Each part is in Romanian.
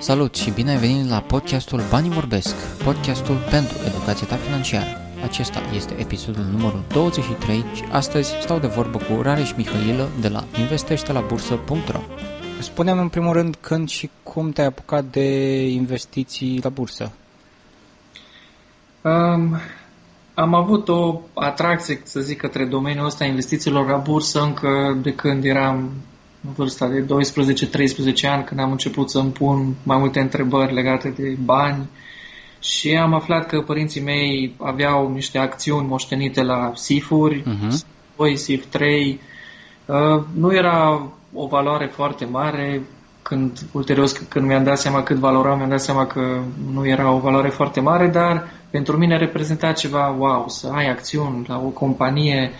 Salut și bine ai venit la podcastul Banii Vorbesc, podcastul pentru educația ta financiară. Acesta este episodul numărul 23 și astăzi stau de vorbă cu Rareș Mihailă de la investește-la-bursă.ro Spunem în primul rând când și cum te-ai apucat de investiții la bursă. Um, am avut o atracție, să zic, către domeniul ăsta investițiilor la bursă încă de când eram în vârsta de 12-13 ani, când am început să îmi pun mai multe întrebări legate de bani și am aflat că părinții mei aveau niște acțiuni moștenite la SIF-uri, uh-huh. SIF 2, SIF 3. Uh, nu era o valoare foarte mare, când ulterior când mi-am dat seama cât valorau, mi-am dat seama că nu era o valoare foarte mare, dar pentru mine reprezenta ceva wow, să ai acțiuni la o companie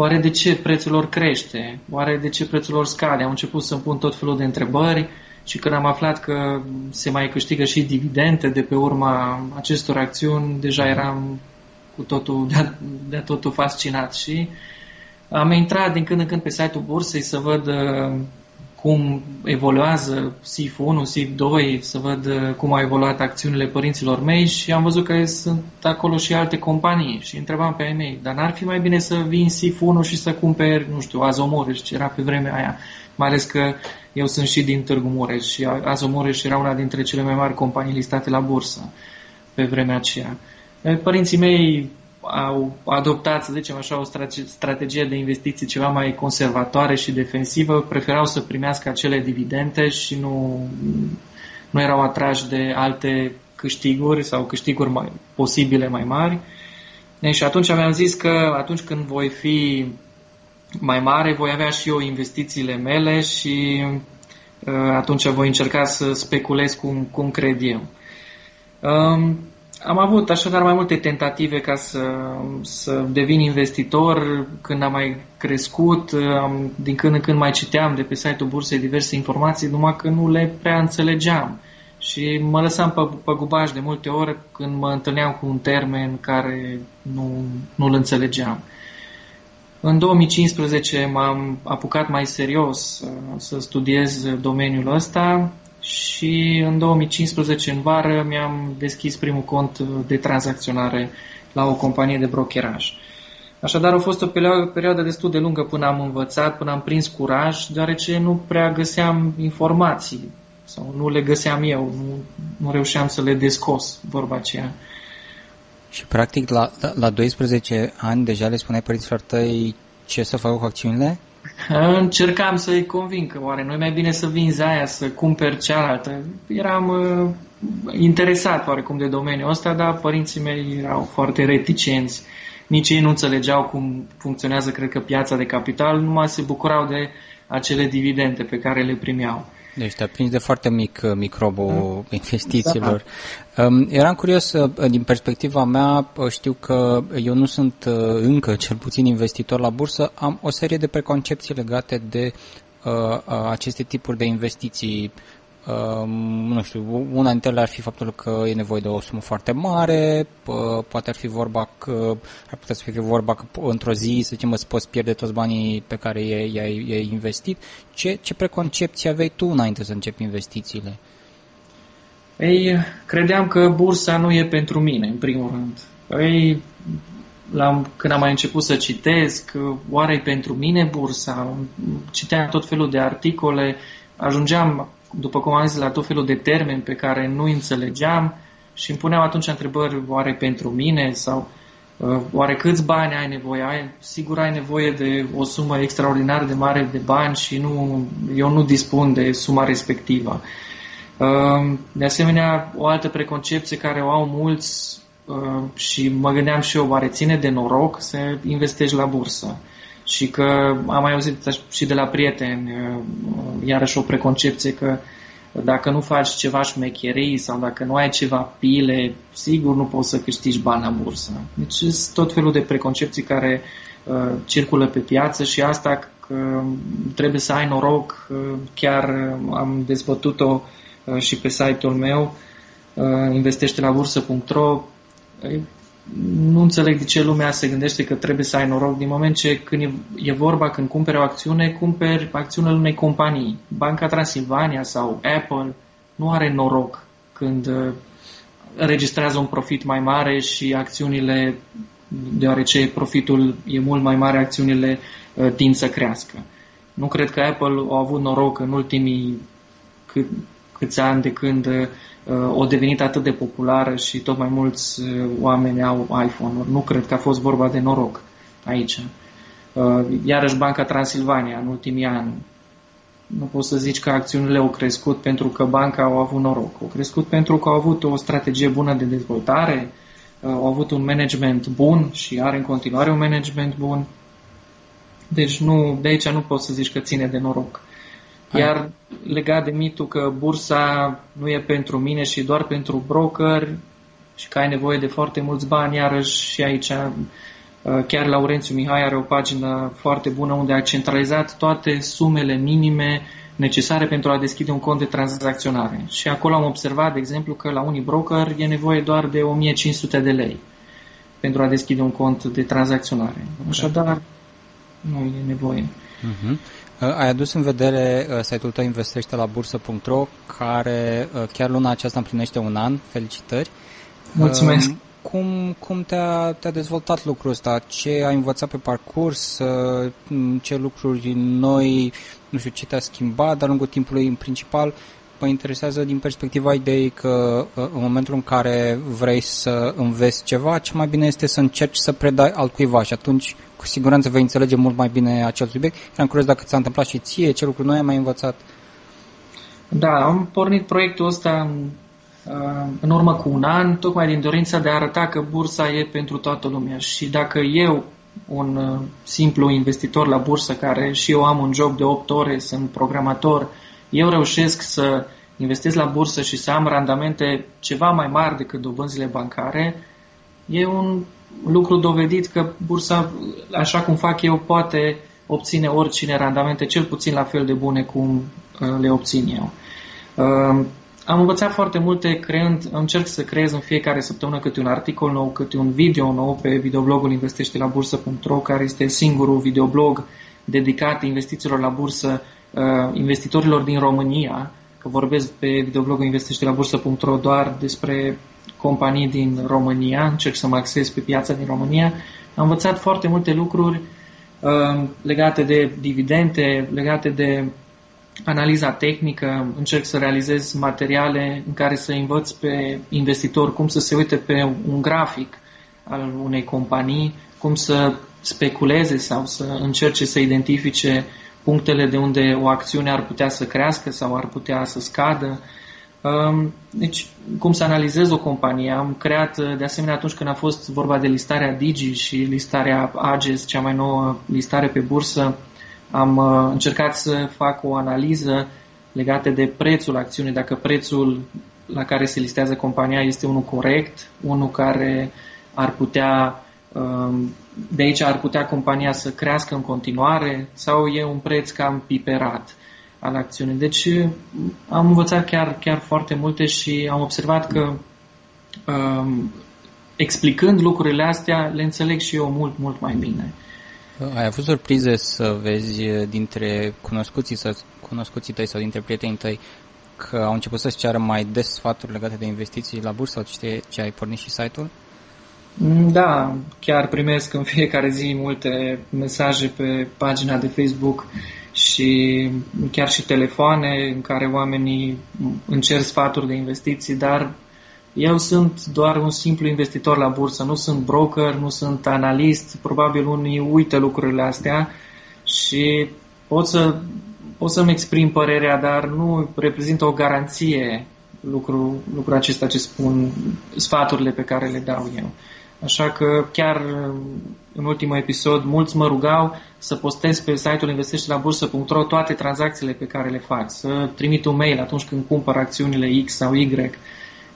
Oare de ce prețul lor crește? Oare de ce prețul lor scade? Am început să-mi pun tot felul de întrebări și când am aflat că se mai câștigă și dividende de pe urma acestor acțiuni, deja eram cu totul, de-a, de totul fascinat și am intrat din când în când pe site-ul bursei să văd uh, cum evoluează SIF 1, SIF 2, să văd uh, cum au evoluat acțiunile părinților mei și am văzut că sunt acolo și alte companii și întrebam pe ei mei, dar n-ar fi mai bine să vin SIF 1 și să cumperi, nu știu, Azomureș, ce era pe vremea aia, mai ales că eu sunt și din Târgu Mureș și Azomureș era una dintre cele mai mari companii listate la bursă pe vremea aceea. Părinții mei au adoptat, să zicem așa, o strategie de investiții ceva mai conservatoare și defensivă, preferau să primească acele dividende și nu, nu erau atrași de alte câștiguri sau câștiguri mai, posibile mai mari. E, și atunci mi-am zis că atunci când voi fi mai mare, voi avea și eu investițiile mele și uh, atunci voi încerca să speculez cum, cum cred eu. Um, am avut așadar mai multe tentative ca să, să devin investitor. Când am mai crescut, am, din când în când mai citeam de pe site-ul bursei diverse informații, numai că nu le prea înțelegeam. Și mă lăsam pe, pe gubaj de multe ori când mă întâlneam cu un termen care nu, nu-l înțelegeam. În 2015 m-am apucat mai serios să studiez domeniul ăsta și în 2015, în vară, mi-am deschis primul cont de tranzacționare la o companie de brokeraj. Așadar, a fost o perioadă destul de lungă până am învățat, până am prins curaj, deoarece nu prea găseam informații sau nu le găseam eu, nu, nu reușeam să le descos, vorba aceea. Și, practic, la, la 12 ani deja le spuneai părinților tăi ce să facă cu acțiunile? Încercam să-i conving că oare nu e mai bine să vinzi aia, să cumperi cealaltă. Eram uh, interesat oarecum de domeniul ăsta, dar părinții mei erau foarte reticenți. Nici ei nu înțelegeau cum funcționează, cred că, piața de capital, numai se bucurau de acele dividende pe care le primeau. Deci te-a prins de foarte mic uh, microbul mm. investițiilor. Da. Um, eram curios, uh, din perspectiva mea, uh, știu că eu nu sunt încă cel puțin investitor la bursă, am o serie de preconcepții legate de uh, aceste tipuri de investiții nu știu, una dintre ele ar fi faptul că e nevoie de o sumă foarte mare, poate ar fi vorba că ar putea să fie vorba că într-o zi, să zicem, îți poți pierde toți banii pe care i-ai, i-ai, i-ai investit. Ce, ce preconcepții aveai tu înainte să începi investițiile? Ei, credeam că bursa nu e pentru mine, în primul rând. Ei, la, când am mai început să citesc, oare e pentru mine bursa? Citeam tot felul de articole, ajungeam după cum am zis, la tot felul de termeni pe care nu înțelegeam și îmi puneam atunci întrebări, oare pentru mine sau uh, oare câți bani ai nevoie? Ai, sigur ai nevoie de o sumă extraordinar de mare de bani și nu, eu nu dispun de suma respectivă. Uh, de asemenea, o altă preconcepție care o au mulți uh, și mă gândeam și eu, oare ține de noroc să investești la bursă? Și că am mai auzit și de la prieteni uh, iarăși o preconcepție că dacă nu faci ceva șmecherii sau dacă nu ai ceva pile, sigur nu poți să câștigi bani la bursă. Deci sunt tot felul de preconcepții care uh, circulă pe piață și asta că trebuie să ai noroc, uh, chiar uh, am dezbătut-o uh, și pe site-ul meu, uh, investește la bursă.ro nu înțeleg de ce lumea se gândește că trebuie să ai noroc din moment ce când e, e vorba, când cumperi o acțiune, cumperi acțiunile unei companii. Banca Transilvania sau Apple nu are noroc când uh, înregistrează un profit mai mare și acțiunile, deoarece profitul e mult mai mare, acțiunile uh, tind să crească. Nu cred că Apple a avut noroc în ultimii cât, câți ani de când uh, o devenit atât de populară și tot mai mulți oameni au iPhone-uri. Nu cred că a fost vorba de noroc aici. Iarăși Banca Transilvania în ultimii ani nu poți să zici că acțiunile au crescut pentru că banca au avut noroc. Au crescut pentru că au avut o strategie bună de dezvoltare, uh, au avut un management bun și are în continuare un management bun. Deci nu, de aici nu poți să zici că ține de noroc. Iar legat de mitul că bursa nu e pentru mine și doar pentru broker și că ai nevoie de foarte mulți bani, iarăși și aici Uh, chiar Laurențiu Mihai are o pagină foarte bună unde a centralizat toate sumele minime necesare pentru a deschide un cont de tranzacționare. Și acolo am observat, de exemplu, că la unii broker e nevoie doar de 1500 de lei pentru a deschide un cont de tranzacționare. Așadar, nu e nevoie. Uh-huh. Ai adus în vedere uh, site-ul tău investește la bursă.ro care uh, chiar luna aceasta împlinește un an. Felicitări! Mulțumesc! Uh, cum, cum te-a, te-a dezvoltat lucrul ăsta? Ce ai învățat pe parcurs? Uh, ce lucruri noi, nu știu, ce te-a schimbat de-a lungul timpului în principal? Mă interesează din perspectiva ideii că uh, în momentul în care vrei să înveți ceva, ce mai bine este să încerci să predai altcuiva și atunci cu siguranță vei înțelege mult mai bine acel subiect. Eram curios dacă ți-a întâmplat și ție, ce lucruri noi ai mai învățat. Da, am pornit proiectul ăsta Uh, în urmă cu un an, tocmai din dorința de a arăta că bursa e pentru toată lumea. Și dacă eu, un uh, simplu investitor la bursă, care și eu am un job de 8 ore, sunt programator, eu reușesc să investesc la bursă și să am randamente ceva mai mari decât dobânzile bancare, e un lucru dovedit că bursa, așa cum fac eu, poate obține oricine randamente cel puțin la fel de bune cum uh, le obțin eu. Am învățat foarte multe creând, încerc să creez în fiecare săptămână câte un articol nou, câte un video nou pe videoblogul investește la bursă.ro, care este singurul videoblog dedicat investițiilor la bursă, uh, investitorilor din România, că vorbesc pe videoblogul investește la bursă.ro doar despre companii din România, încerc să mă acces pe piața din România. Am învățat foarte multe lucruri uh, legate de dividende, legate de analiza tehnică, încerc să realizez materiale în care să învăț pe investitor cum să se uite pe un grafic al unei companii, cum să speculeze sau să încerce să identifice punctele de unde o acțiune ar putea să crească sau ar putea să scadă. Um, deci, cum să analizez o companie. Am creat, de asemenea, atunci când a fost vorba de listarea Digi și listarea AGES, cea mai nouă listare pe bursă, am uh, încercat să fac o analiză legată de prețul acțiunii, dacă prețul la care se listează compania este unul corect, unul care ar putea, um, de aici ar putea compania să crească în continuare sau e un preț cam piperat al acțiunii. Deci am învățat chiar, chiar foarte multe și am observat că um, explicând lucrurile astea le înțeleg și eu mult, mult mai bine. Ai avut surprize să vezi dintre cunoscuții, sau, cunoscuții tăi sau dintre prietenii tăi că au început să-ți ceară mai des sfaturi legate de investiții la bursă sau ce, ce ai pornit și site-ul? Mm, da, chiar primesc în fiecare zi multe mesaje pe pagina de Facebook și chiar și telefoane în care oamenii încerc sfaturi de investiții, dar eu sunt doar un simplu investitor la bursă, nu sunt broker, nu sunt analist, probabil unii uită lucrurile astea și pot, să, pot să-mi exprim părerea, dar nu reprezintă o garanție lucru, lucrul acesta ce spun, sfaturile pe care le dau eu. Așa că chiar în ultimul episod mulți mă rugau să postez pe site-ul investește la bursă.ro toate tranzacțiile pe care le fac, să trimit un mail atunci când cumpăr acțiunile X sau Y,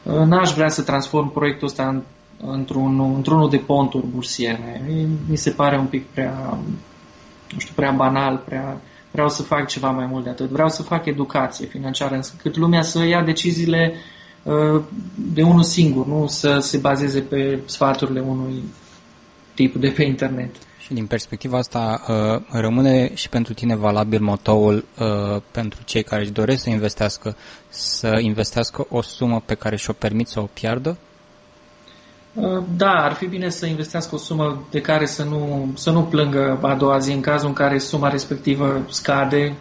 N-aș vrea să transform proiectul ăsta în, într-un, într-unul de ponturi bursiere. Mi se pare un pic prea, nu știu, prea banal, prea... Vreau să fac ceva mai mult de atât. Vreau să fac educație financiară, încât lumea să ia deciziile uh, de unul singur, nu să se bazeze pe sfaturile unui tip de pe internet. Și din perspectiva asta, rămâne și pentru tine valabil motoul pentru cei care își doresc să investească, să investească o sumă pe care și-o permit să o piardă? Da, ar fi bine să investească o sumă de care să nu, să nu plângă a doua zi în cazul în care suma respectivă scade.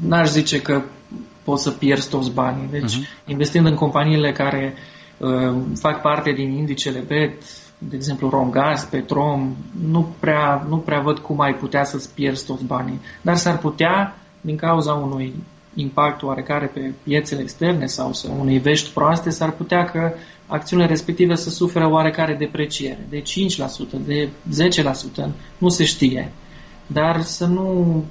N-aș zice că poți să pierzi toți banii. Deci, uh-huh. investind în companiile care uh, fac parte din indicele BET, de exemplu Romgaz, Petrom, nu prea, nu prea văd cum ai putea să-ți pierzi toți banii. Dar s-ar putea, din cauza unui impact oarecare pe piețele externe sau să unei vești proaste, s-ar putea că acțiunile respective să suferă oarecare depreciere, de 5%, de 10%, nu se știe. Dar să nu,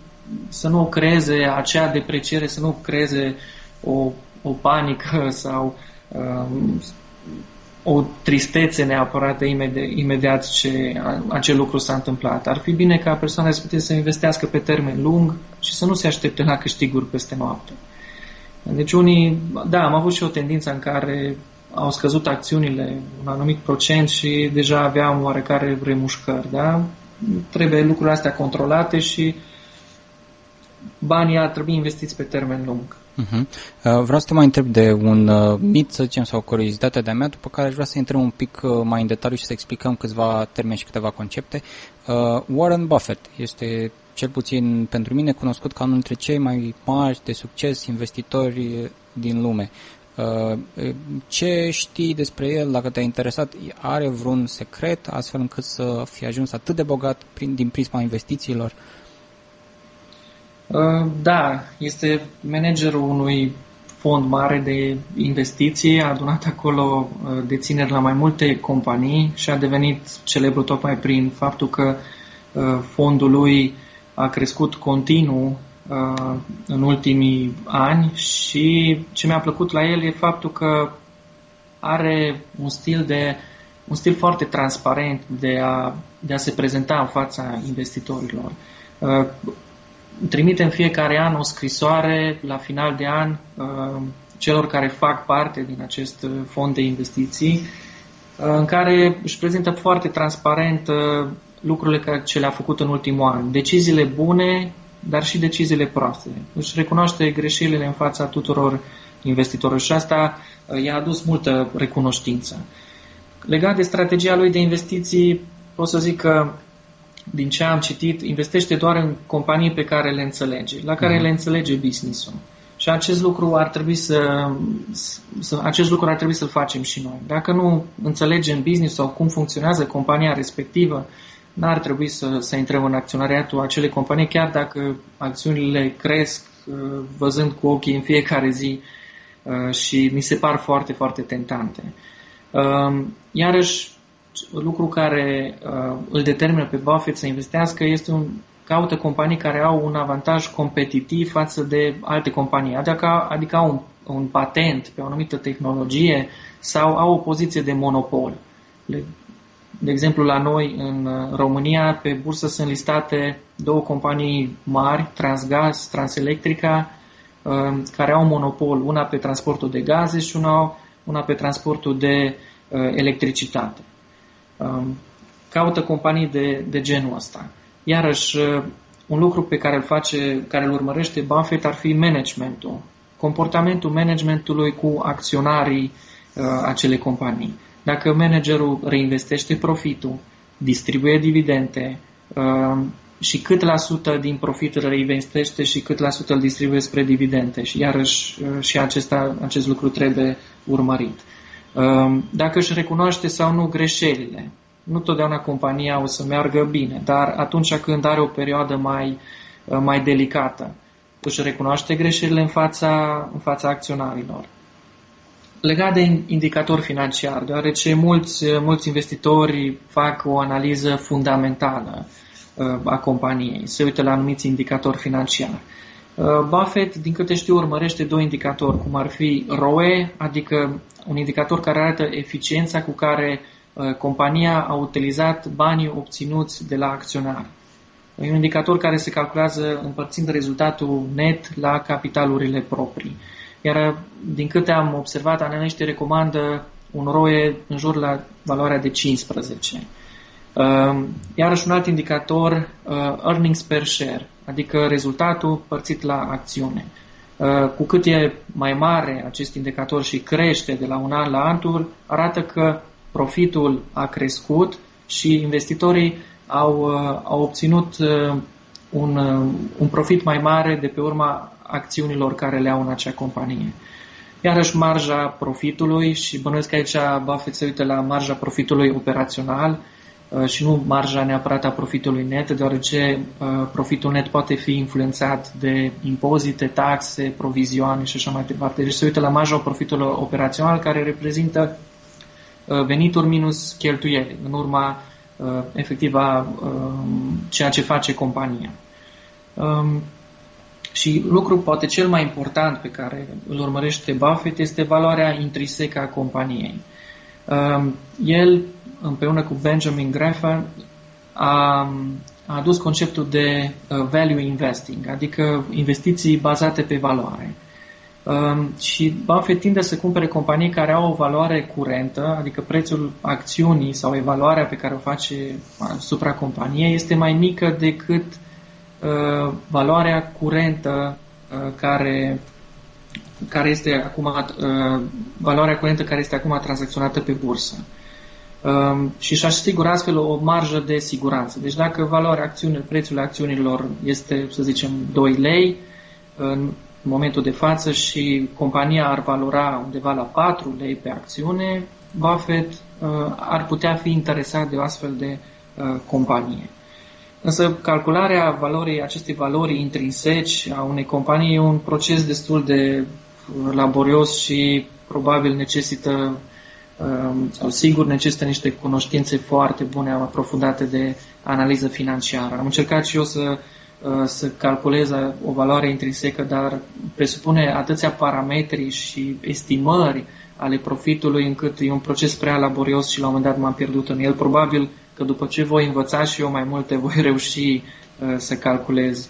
să nu creeze acea depreciere, să nu creeze o, o panică sau um, o tristețe neapărat imediat, imediat ce acel lucru s-a întâmplat. Ar fi bine ca persoana respectivă să investească pe termen lung și să nu se aștepte la câștiguri peste noapte. Deci unii, da, am avut și o tendință în care au scăzut acțiunile un anumit procent și deja aveam oarecare remușcări, da? Trebuie lucrurile astea controlate și banii ar trebui investiți pe termen lung. Uh-huh. Vreau să te mai întreb de un uh, mit, să zicem, sau o curiozitate de-a mea, după care aș vrea să intrăm un pic uh, mai în detaliu și să explicăm câțiva termeni și câteva concepte. Uh, Warren Buffett este, cel puțin pentru mine, cunoscut ca unul dintre cei mai mari de succes investitori din lume. Uh, ce știi despre el, dacă te-a interesat, are vreun secret astfel încât să fie ajuns atât de bogat prin, din prisma investițiilor? Uh, da, este managerul unui fond mare de investiții, a adunat acolo uh, dețineri la mai multe companii și a devenit celebru tocmai prin faptul că fondul lui a crescut continuu uh, în ultimii ani și ce mi-a plăcut la el e faptul că are un stil de un stil foarte transparent de a, de a se prezenta în fața investitorilor. Uh, trimite în fiecare an o scrisoare la final de an uh, celor care fac parte din acest fond de investiții uh, în care își prezintă foarte transparent uh, lucrurile ce le-a făcut în ultimul an. Deciziile bune dar și deciziile proaste. Își recunoaște greșelile în fața tuturor investitorilor și asta uh, i-a adus multă recunoștință. Legat de strategia lui de investiții, pot să zic că din ce am citit, investește doar în companii pe care le înțelege, la care uh-huh. le înțelege business-ul. Și acest lucru ar trebui să, să acest lucru ar trebui să-l facem și noi. Dacă nu înțelegem business sau cum funcționează compania respectivă, n-ar trebui să, să intrăm în acționariatul acelei companii, chiar dacă acțiunile cresc uh, văzând cu ochii în fiecare zi uh, și mi se par foarte, foarte tentante. Um, iarăși, lucru care uh, îl determină pe Buffett să investească este un caută companii care au un avantaj competitiv față de alte companii, adică, adică au un, un patent pe o anumită tehnologie sau au o poziție de monopol. Le de exemplu, la noi în uh, România, pe bursă sunt listate două companii mari, Transgaz, Transelectrica, uh, care au monopol, una pe transportul de gaze și una, una pe transportul de uh, electricitate. Um, caută companii de, de genul ăsta. Iarăși, un lucru pe care îl face, care îl urmărește Buffett ar fi managementul. Comportamentul managementului cu acționarii uh, acelei companii. Dacă managerul reinvestește profitul, distribuie dividende uh, și cât la sută din profit îl reinvestește și cât la sută îl distribuie spre dividende. Și iarăși uh, și acesta, acest lucru trebuie urmărit. Uh, dacă își recunoaște sau nu greșelile, nu totdeauna compania o să meargă bine, dar atunci când are o perioadă mai, mai delicată, își recunoaște greșelile în fața, în fața acționarilor Legat de indicator financiar, deoarece mulți, mulți investitori fac o analiză fundamentală uh, a companiei, se uită la anumiți indicatori financiari. Uh, Buffett, din câte știu, urmărește două indicatori, cum ar fi ROE, adică un indicator care arată eficiența cu care uh, compania a utilizat banii obținuți de la acționar. E un indicator care se calculează împărțind rezultatul net la capitalurile proprii. Iar din câte am observat, analiștii recomandă un ROE în jur la valoarea de 15. Iarăși un alt indicator, earnings per share, adică rezultatul părțit la acțiune. Cu cât e mai mare acest indicator și crește de la un an la altul, arată că profitul a crescut și investitorii au, au obținut un, un profit mai mare de pe urma acțiunilor care le au în acea companie. Iarăși marja profitului și bănuiesc că aici Buffett se uită la marja profitului operațional uh, și nu marja neapărat a profitului net, deoarece uh, profitul net poate fi influențat de impozite, taxe, provizioane și așa mai departe. Deci se uită la marja profitului operațional care reprezintă uh, venituri minus cheltuieli în urma efectiv a ceea ce face compania. Um, și lucrul poate cel mai important pe care îl urmărește Buffett este valoarea intrinsecă a companiei. Um, el, împreună cu Benjamin Graham, a, a adus conceptul de uh, value investing, adică investiții bazate pe valoare. Um, și Buffett tinde să cumpere companii care au o valoare curentă, adică prețul acțiunii sau evaluarea pe care o face asupra companiei este mai mică decât Uh, valoarea curentă uh, care, care este acum uh, valoarea curentă care este acum tranzacționată pe bursă. Um, și și asigură astfel o marjă de siguranță. Deci dacă valoarea acțiunilor, prețul acțiunilor este, să zicem, 2 lei în momentul de față și compania ar valora undeva la 4 lei pe acțiune, Buffett ar putea fi interesat de o astfel de companie. Însă calcularea valorii, acestei valori intrinseci a unei companii e un proces destul de laborios și probabil necesită um, sau sigur necesită niște cunoștințe foarte bune, aprofundate de analiză financiară. Am încercat și eu să, uh, să calculez o valoare intrinsecă, dar presupune atâția parametri și estimări ale profitului încât e un proces prea laborios și la un moment dat m-am pierdut în el. Probabil că după ce voi învăța și eu mai multe, voi reuși uh, să calculez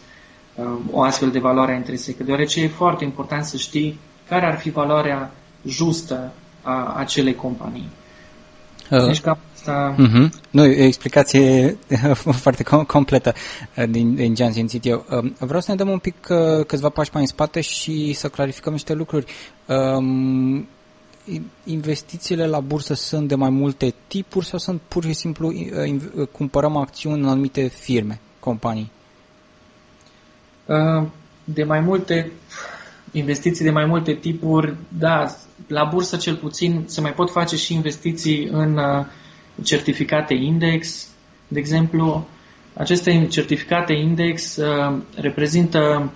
uh, o astfel de valoare intrinsecă, deoarece e foarte important să știi care ar fi valoarea justă a acelei companii. Uh. Deci cam asta... Uh-huh. Nu, e o explicație foarte com- completă uh, din, din ce am simțit eu. Uh, vreau să ne dăm un pic uh, câțiva pași mai în spate și să clarificăm niște lucruri. Um, investițiile la bursă sunt de mai multe tipuri sau sunt pur și simplu uh, uh, cumpărăm acțiuni în anumite firme, companii? Uh, de mai multe investiții de mai multe tipuri, da, la bursă cel puțin se mai pot face și investiții în certificate index, de exemplu. Aceste certificate index reprezintă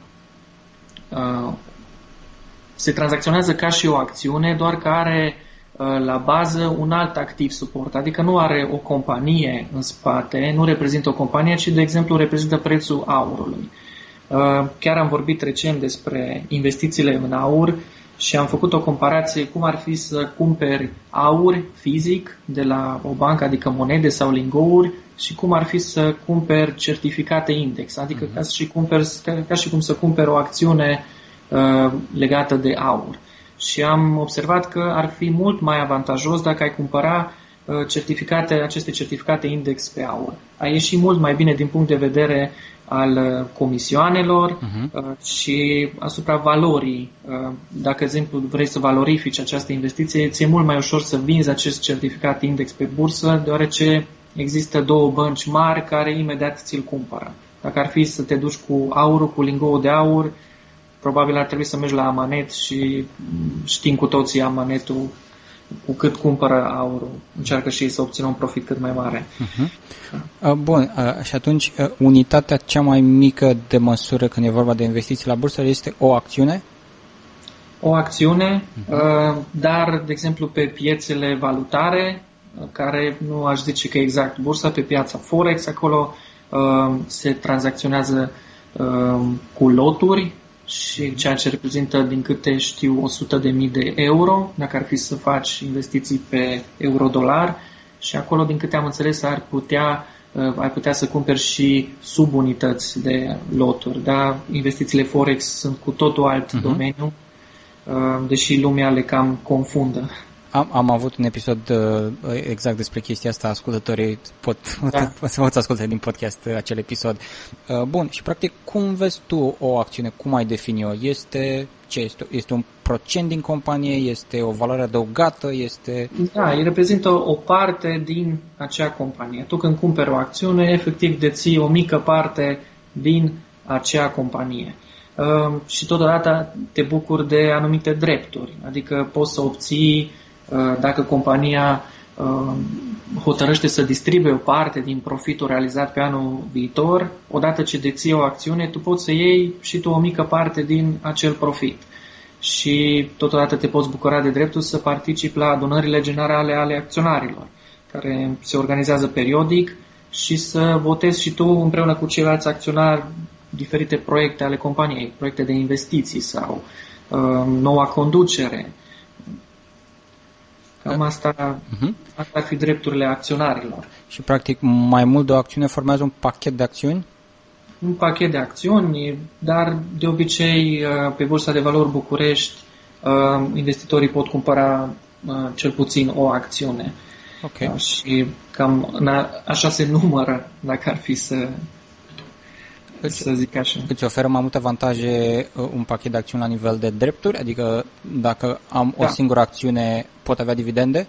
se tranzacționează ca și o acțiune, doar că are uh, la bază un alt activ suport, adică nu are o companie în spate, nu reprezintă o companie, ci de exemplu reprezintă prețul aurului. Uh, chiar am vorbit recent despre investițiile în aur și am făcut o comparație cum ar fi să cumperi aur fizic de la o bancă, adică monede sau lingouri, și cum ar fi să cumperi certificate index, adică uh-huh. ca, și cumperi, ca, ca și cum să cumperi o acțiune Uh, legată de aur. Și am observat că ar fi mult mai avantajos dacă ai cumpăra uh, certificate, aceste certificate index pe aur. A ieși mult mai bine din punct de vedere al uh, comisioanelor uh-huh. și asupra valorii. Dacă, de exemplu, vrei să valorifici această investiție, ți-e mult mai ușor să vinzi acest certificat index pe bursă, deoarece există două bănci mari care imediat ți-l cumpără. Dacă ar fi să te duci cu aurul, cu lingou de aur, probabil ar trebui să mergi la Amanet și știm cu toții Amanetul cu cât cumpără aurul, încearcă și ei să obțină un profit cât mai mare. Uh-huh. Bun, uh, și atunci uh, unitatea cea mai mică de măsură când e vorba de investiții la bursă este o acțiune? O acțiune, uh-huh. dar, de exemplu, pe piețele valutare, care nu aș zice că exact bursa, pe piața Forex, acolo se tranzacționează cu loturi, și ceea ce reprezintă, din câte știu, 100.000 de euro, dacă ar fi să faci investiții pe euro-dolar și acolo, din câte am înțeles, ar putea, uh, ai putea să cumperi și subunități de loturi. Da? Investițiile Forex sunt cu totul alt uh-huh. domeniu, uh, deși lumea le cam confundă. Am, am avut un episod uh, exact despre chestia asta, ascultătorii pot, da. pot să poți asculta din podcast uh, acel episod. Uh, bun, și practic cum vezi tu o acțiune, cum ai defini-o? Este ce este? Este un procent din companie? Este o valoare adăugată? Este... Da, el reprezintă o parte din acea companie. Tu când cumperi o acțiune, efectiv deții o mică parte din acea companie. Uh, și totodată te bucuri de anumite drepturi, adică poți să obții, uh, dacă compania uh, hotărăște să distribuie o parte din profitul realizat pe anul viitor, odată ce deții o acțiune, tu poți să iei și tu o mică parte din acel profit. Și totodată te poți bucura de dreptul să participi la adunările generale ale acționarilor, care se organizează periodic și să votezi și tu împreună cu ceilalți acționari diferite proiecte ale companiei, proiecte de investiții sau uh, noua conducere. Cam asta, uh-huh. asta ar fi drepturile acționarilor. Și, practic, mai mult de o acțiune formează un pachet de acțiuni? Un pachet de acțiuni, dar de obicei uh, pe Bursa de Valori București uh, investitorii pot cumpăra uh, cel puțin o acțiune. Okay. Și cam așa se numără, dacă ar fi să, îți, să zic așa. Îți oferă mai multe avantaje uh, un pachet de acțiuni la nivel de drepturi? Adică dacă am da. o singură acțiune, pot avea dividende?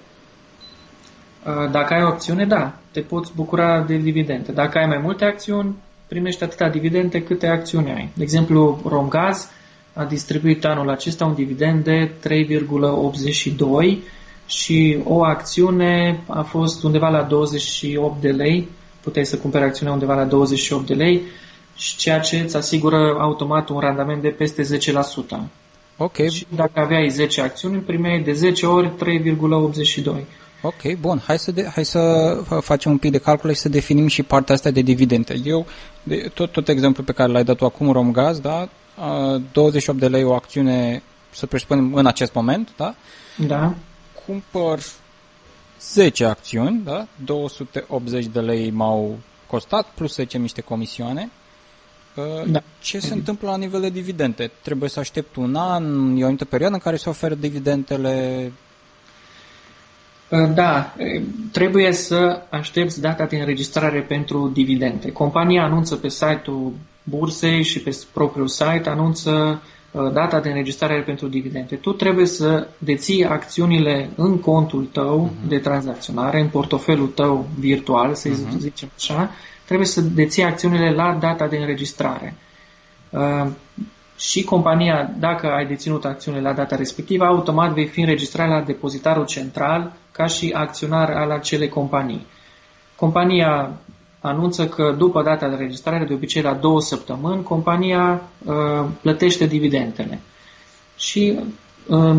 Uh, dacă ai o acțiune, da, te poți bucura de dividende. Dacă ai mai multe acțiuni, primești atâta dividende câte acțiuni ai. De exemplu, Romgaz a distribuit anul acesta un dividend de 3,82 și o acțiune a fost undeva la 28 de lei, puteai să cumperi acțiunea undeva la 28 de lei, și ceea ce îți asigură automat un randament de peste 10%. Ok. Și dacă aveai 10 acțiuni, primeai de 10 ori 3,82. Ok, bun. Hai să, de, hai să facem un pic de calcule și să definim și partea asta de dividende. Eu, de, tot, tot exemplul pe care l-ai dat tu acum, Romgaz, da? 28 de lei o acțiune, să presupunem, în acest moment, da? Da. Cumpăr 10 acțiuni, da? 280 de lei m-au costat, plus 10 niște comisioane. Da. Ce se întâmplă la nivel de dividende? Trebuie să aștept un an, e o anumită perioadă în care se oferă dividendele? Da, trebuie să aștepți data de înregistrare pentru dividende. Compania anunță pe site-ul bursei și pe propriul site anunță data de înregistrare pentru dividende. Tu trebuie să deții acțiunile în contul tău uh-huh. de tranzacționare, în portofelul tău virtual, să uh-huh. zicem așa, trebuie să deții acțiunile la data de înregistrare. Uh, și compania, dacă ai deținut acțiunile la data respectivă, automat vei fi înregistrat la depozitarul central ca și acționar al acelei companii. Compania anunță că după data de înregistrare, de obicei la două săptămâni, compania uh, plătește dividendele. Și uh,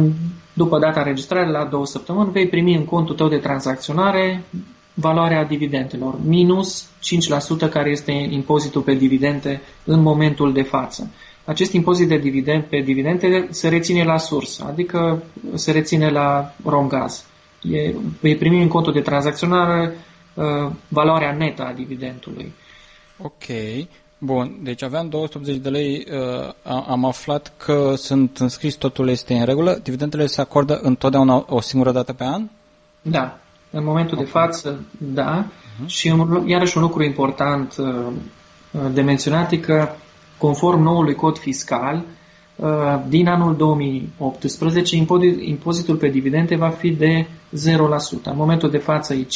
după data înregistrare, la două săptămâni, vei primi în contul tău de tranzacționare valoarea dividendelor, minus 5% care este impozitul pe dividende în momentul de față. Acest impozit de dividend pe dividende se reține la sursă, adică se reține la Romgaz. E, e primi în contul de tranzacționare uh, valoarea netă a dividendului. Ok. Bun, deci aveam 280 de lei, uh, am aflat că sunt înscris, totul este în regulă. Dividendele se acordă întotdeauna o singură dată pe an? Da, în momentul okay. de față, da. Uh-huh. Și iarăși un lucru important uh, uh, de menționat e că, conform noului cod fiscal, uh, din anul 2018, impozitul pe dividende va fi de 0%. În momentul de față e 5%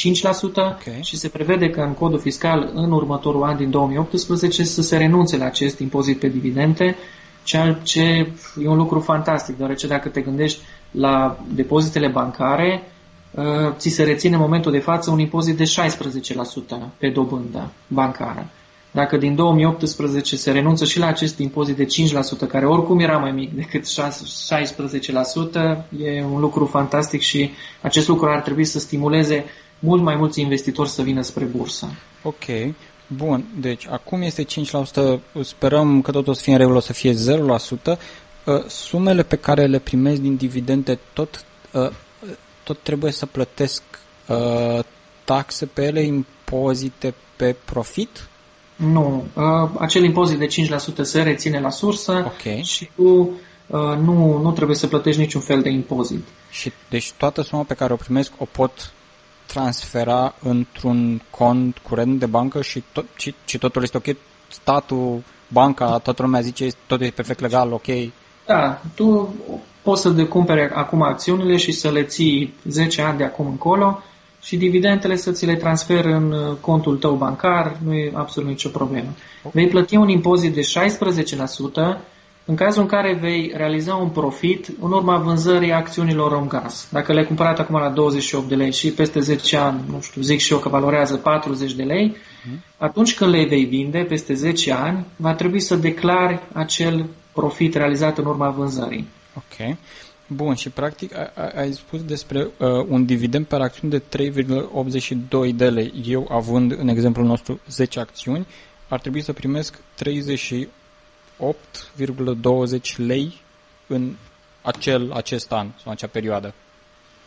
okay. și se prevede că în codul fiscal în următorul an din 2018 să se renunțe la acest impozit pe dividende, ceea ce e un lucru fantastic, deoarece dacă te gândești la depozitele bancare, Uh, ți se reține în momentul de față un impozit de 16% pe dobândă bancară. Dacă din 2018 se renunță și la acest impozit de 5%, care oricum era mai mic decât 16%, e un lucru fantastic și acest lucru ar trebui să stimuleze mult mai mulți investitori să vină spre bursă. Ok. Bun, deci acum este 5%, sperăm că tot o să fie în regulă, o să fie 0%. Uh, sumele pe care le primesc din dividende tot uh, tot trebuie să plătesc uh, taxe pe ele, impozite pe profit? Nu. Uh, acel impozit de 5% se reține la sursă okay. și tu nu, nu trebuie să plătești niciun fel de impozit. Și deci toată suma pe care o primesc o pot transfera într-un cont curent de bancă și, tot, și, și totul este ok? Statul, banca, toată lumea zice totul e perfect legal, ok? Da, tu poți să decumpere acum acțiunile și să le ții 10 ani de acum încolo și dividendele să ți le transferi în uh, contul tău bancar, nu e absolut nicio problemă. Vei plăti un impozit de 16% în cazul în care vei realiza un profit în urma vânzării acțiunilor Romgaz. Dacă le-ai cumpărat acum la 28 de lei și peste 10 ani, nu știu, zic și eu că valorează 40 de lei, mhm. atunci când le vei vinde peste 10 ani, va trebui să declari acel profit realizat în urma vânzării. Ok. Bun, și practic ai spus despre uh, un dividend per acțiune de 3,82 de lei. Eu, având în exemplul nostru 10 acțiuni, ar trebui să primesc 38,20 lei în acel, acest an sau în acea perioadă.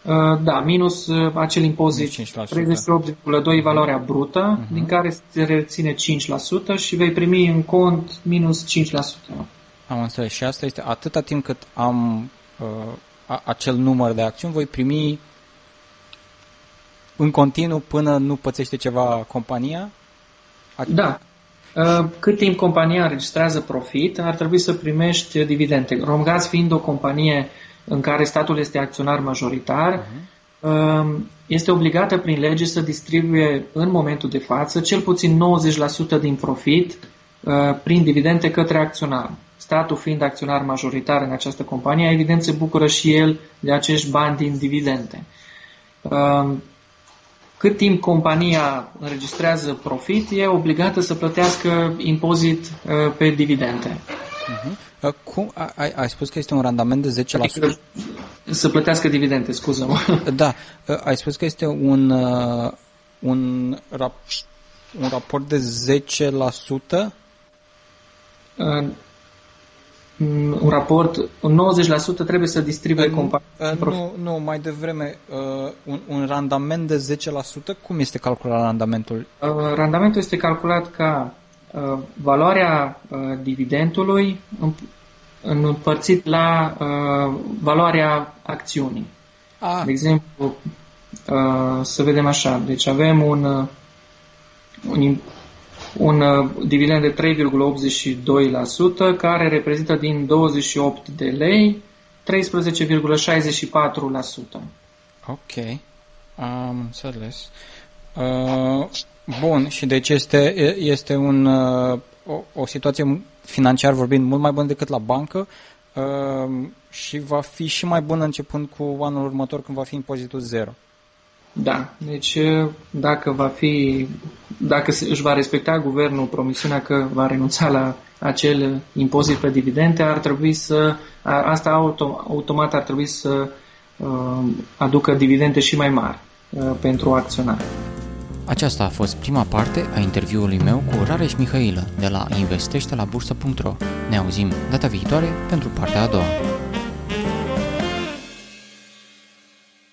Uh, da, minus uh, acel impozit 38,2 valoarea brută, uh-huh. din care se reține 5% și vei primi în cont minus 5%. Am înțeles. Și asta este atâta timp cât am uh, a, acel număr de acțiuni, voi primi în continuu până nu pățește ceva compania? Da. Uh, cât timp compania înregistrează profit, ar trebui să primești dividende. Romgaz fiind o companie în care statul este acționar majoritar, uh-huh. este obligată prin lege să distribuie în momentul de față cel puțin 90% din profit uh, prin dividende către acționar statul fiind acționar majoritar în această companie, evident se bucură și el de acești bani din dividende. Um, cât timp compania înregistrează profit, e obligată să plătească impozit uh, pe dividende. Uh-huh. Cum, ai, ai spus că este un randament de 10%? Adică să plătească dividende, scuză-mă. Da, uh, ai spus că este un, uh, un, rap- un raport de 10%? Mm, un raport, un 90% trebuie să distribuie compania. Nu, nu, mai devreme, uh, un, un randament de 10%, cum este calculat randamentul? Uh, randamentul este calculat ca uh, valoarea uh, dividendului împărțit la uh, valoarea acțiunii. Ah. De exemplu, uh, să vedem așa, deci avem un, uh, un un uh, dividend de 3,82% care reprezintă din 28 de lei 13,64%. Ok, am înțeles. Uh, bun, și deci este, este un, uh, o, o situație financiar vorbind mult mai bună decât la bancă uh, și va fi și mai bună începând cu anul următor când va fi impozitul zero. Da, deci dacă va fi, dacă își va respecta guvernul promisiunea că va renunța la acel impozit pe dividende, ar trebui să, asta auto, automat ar trebui să uh, aducă dividende și mai mari uh, pentru acționari. Aceasta a fost prima parte a interviului meu cu Rareș Mihailă de la investește la bursă.ro. Ne auzim data viitoare pentru partea a doua.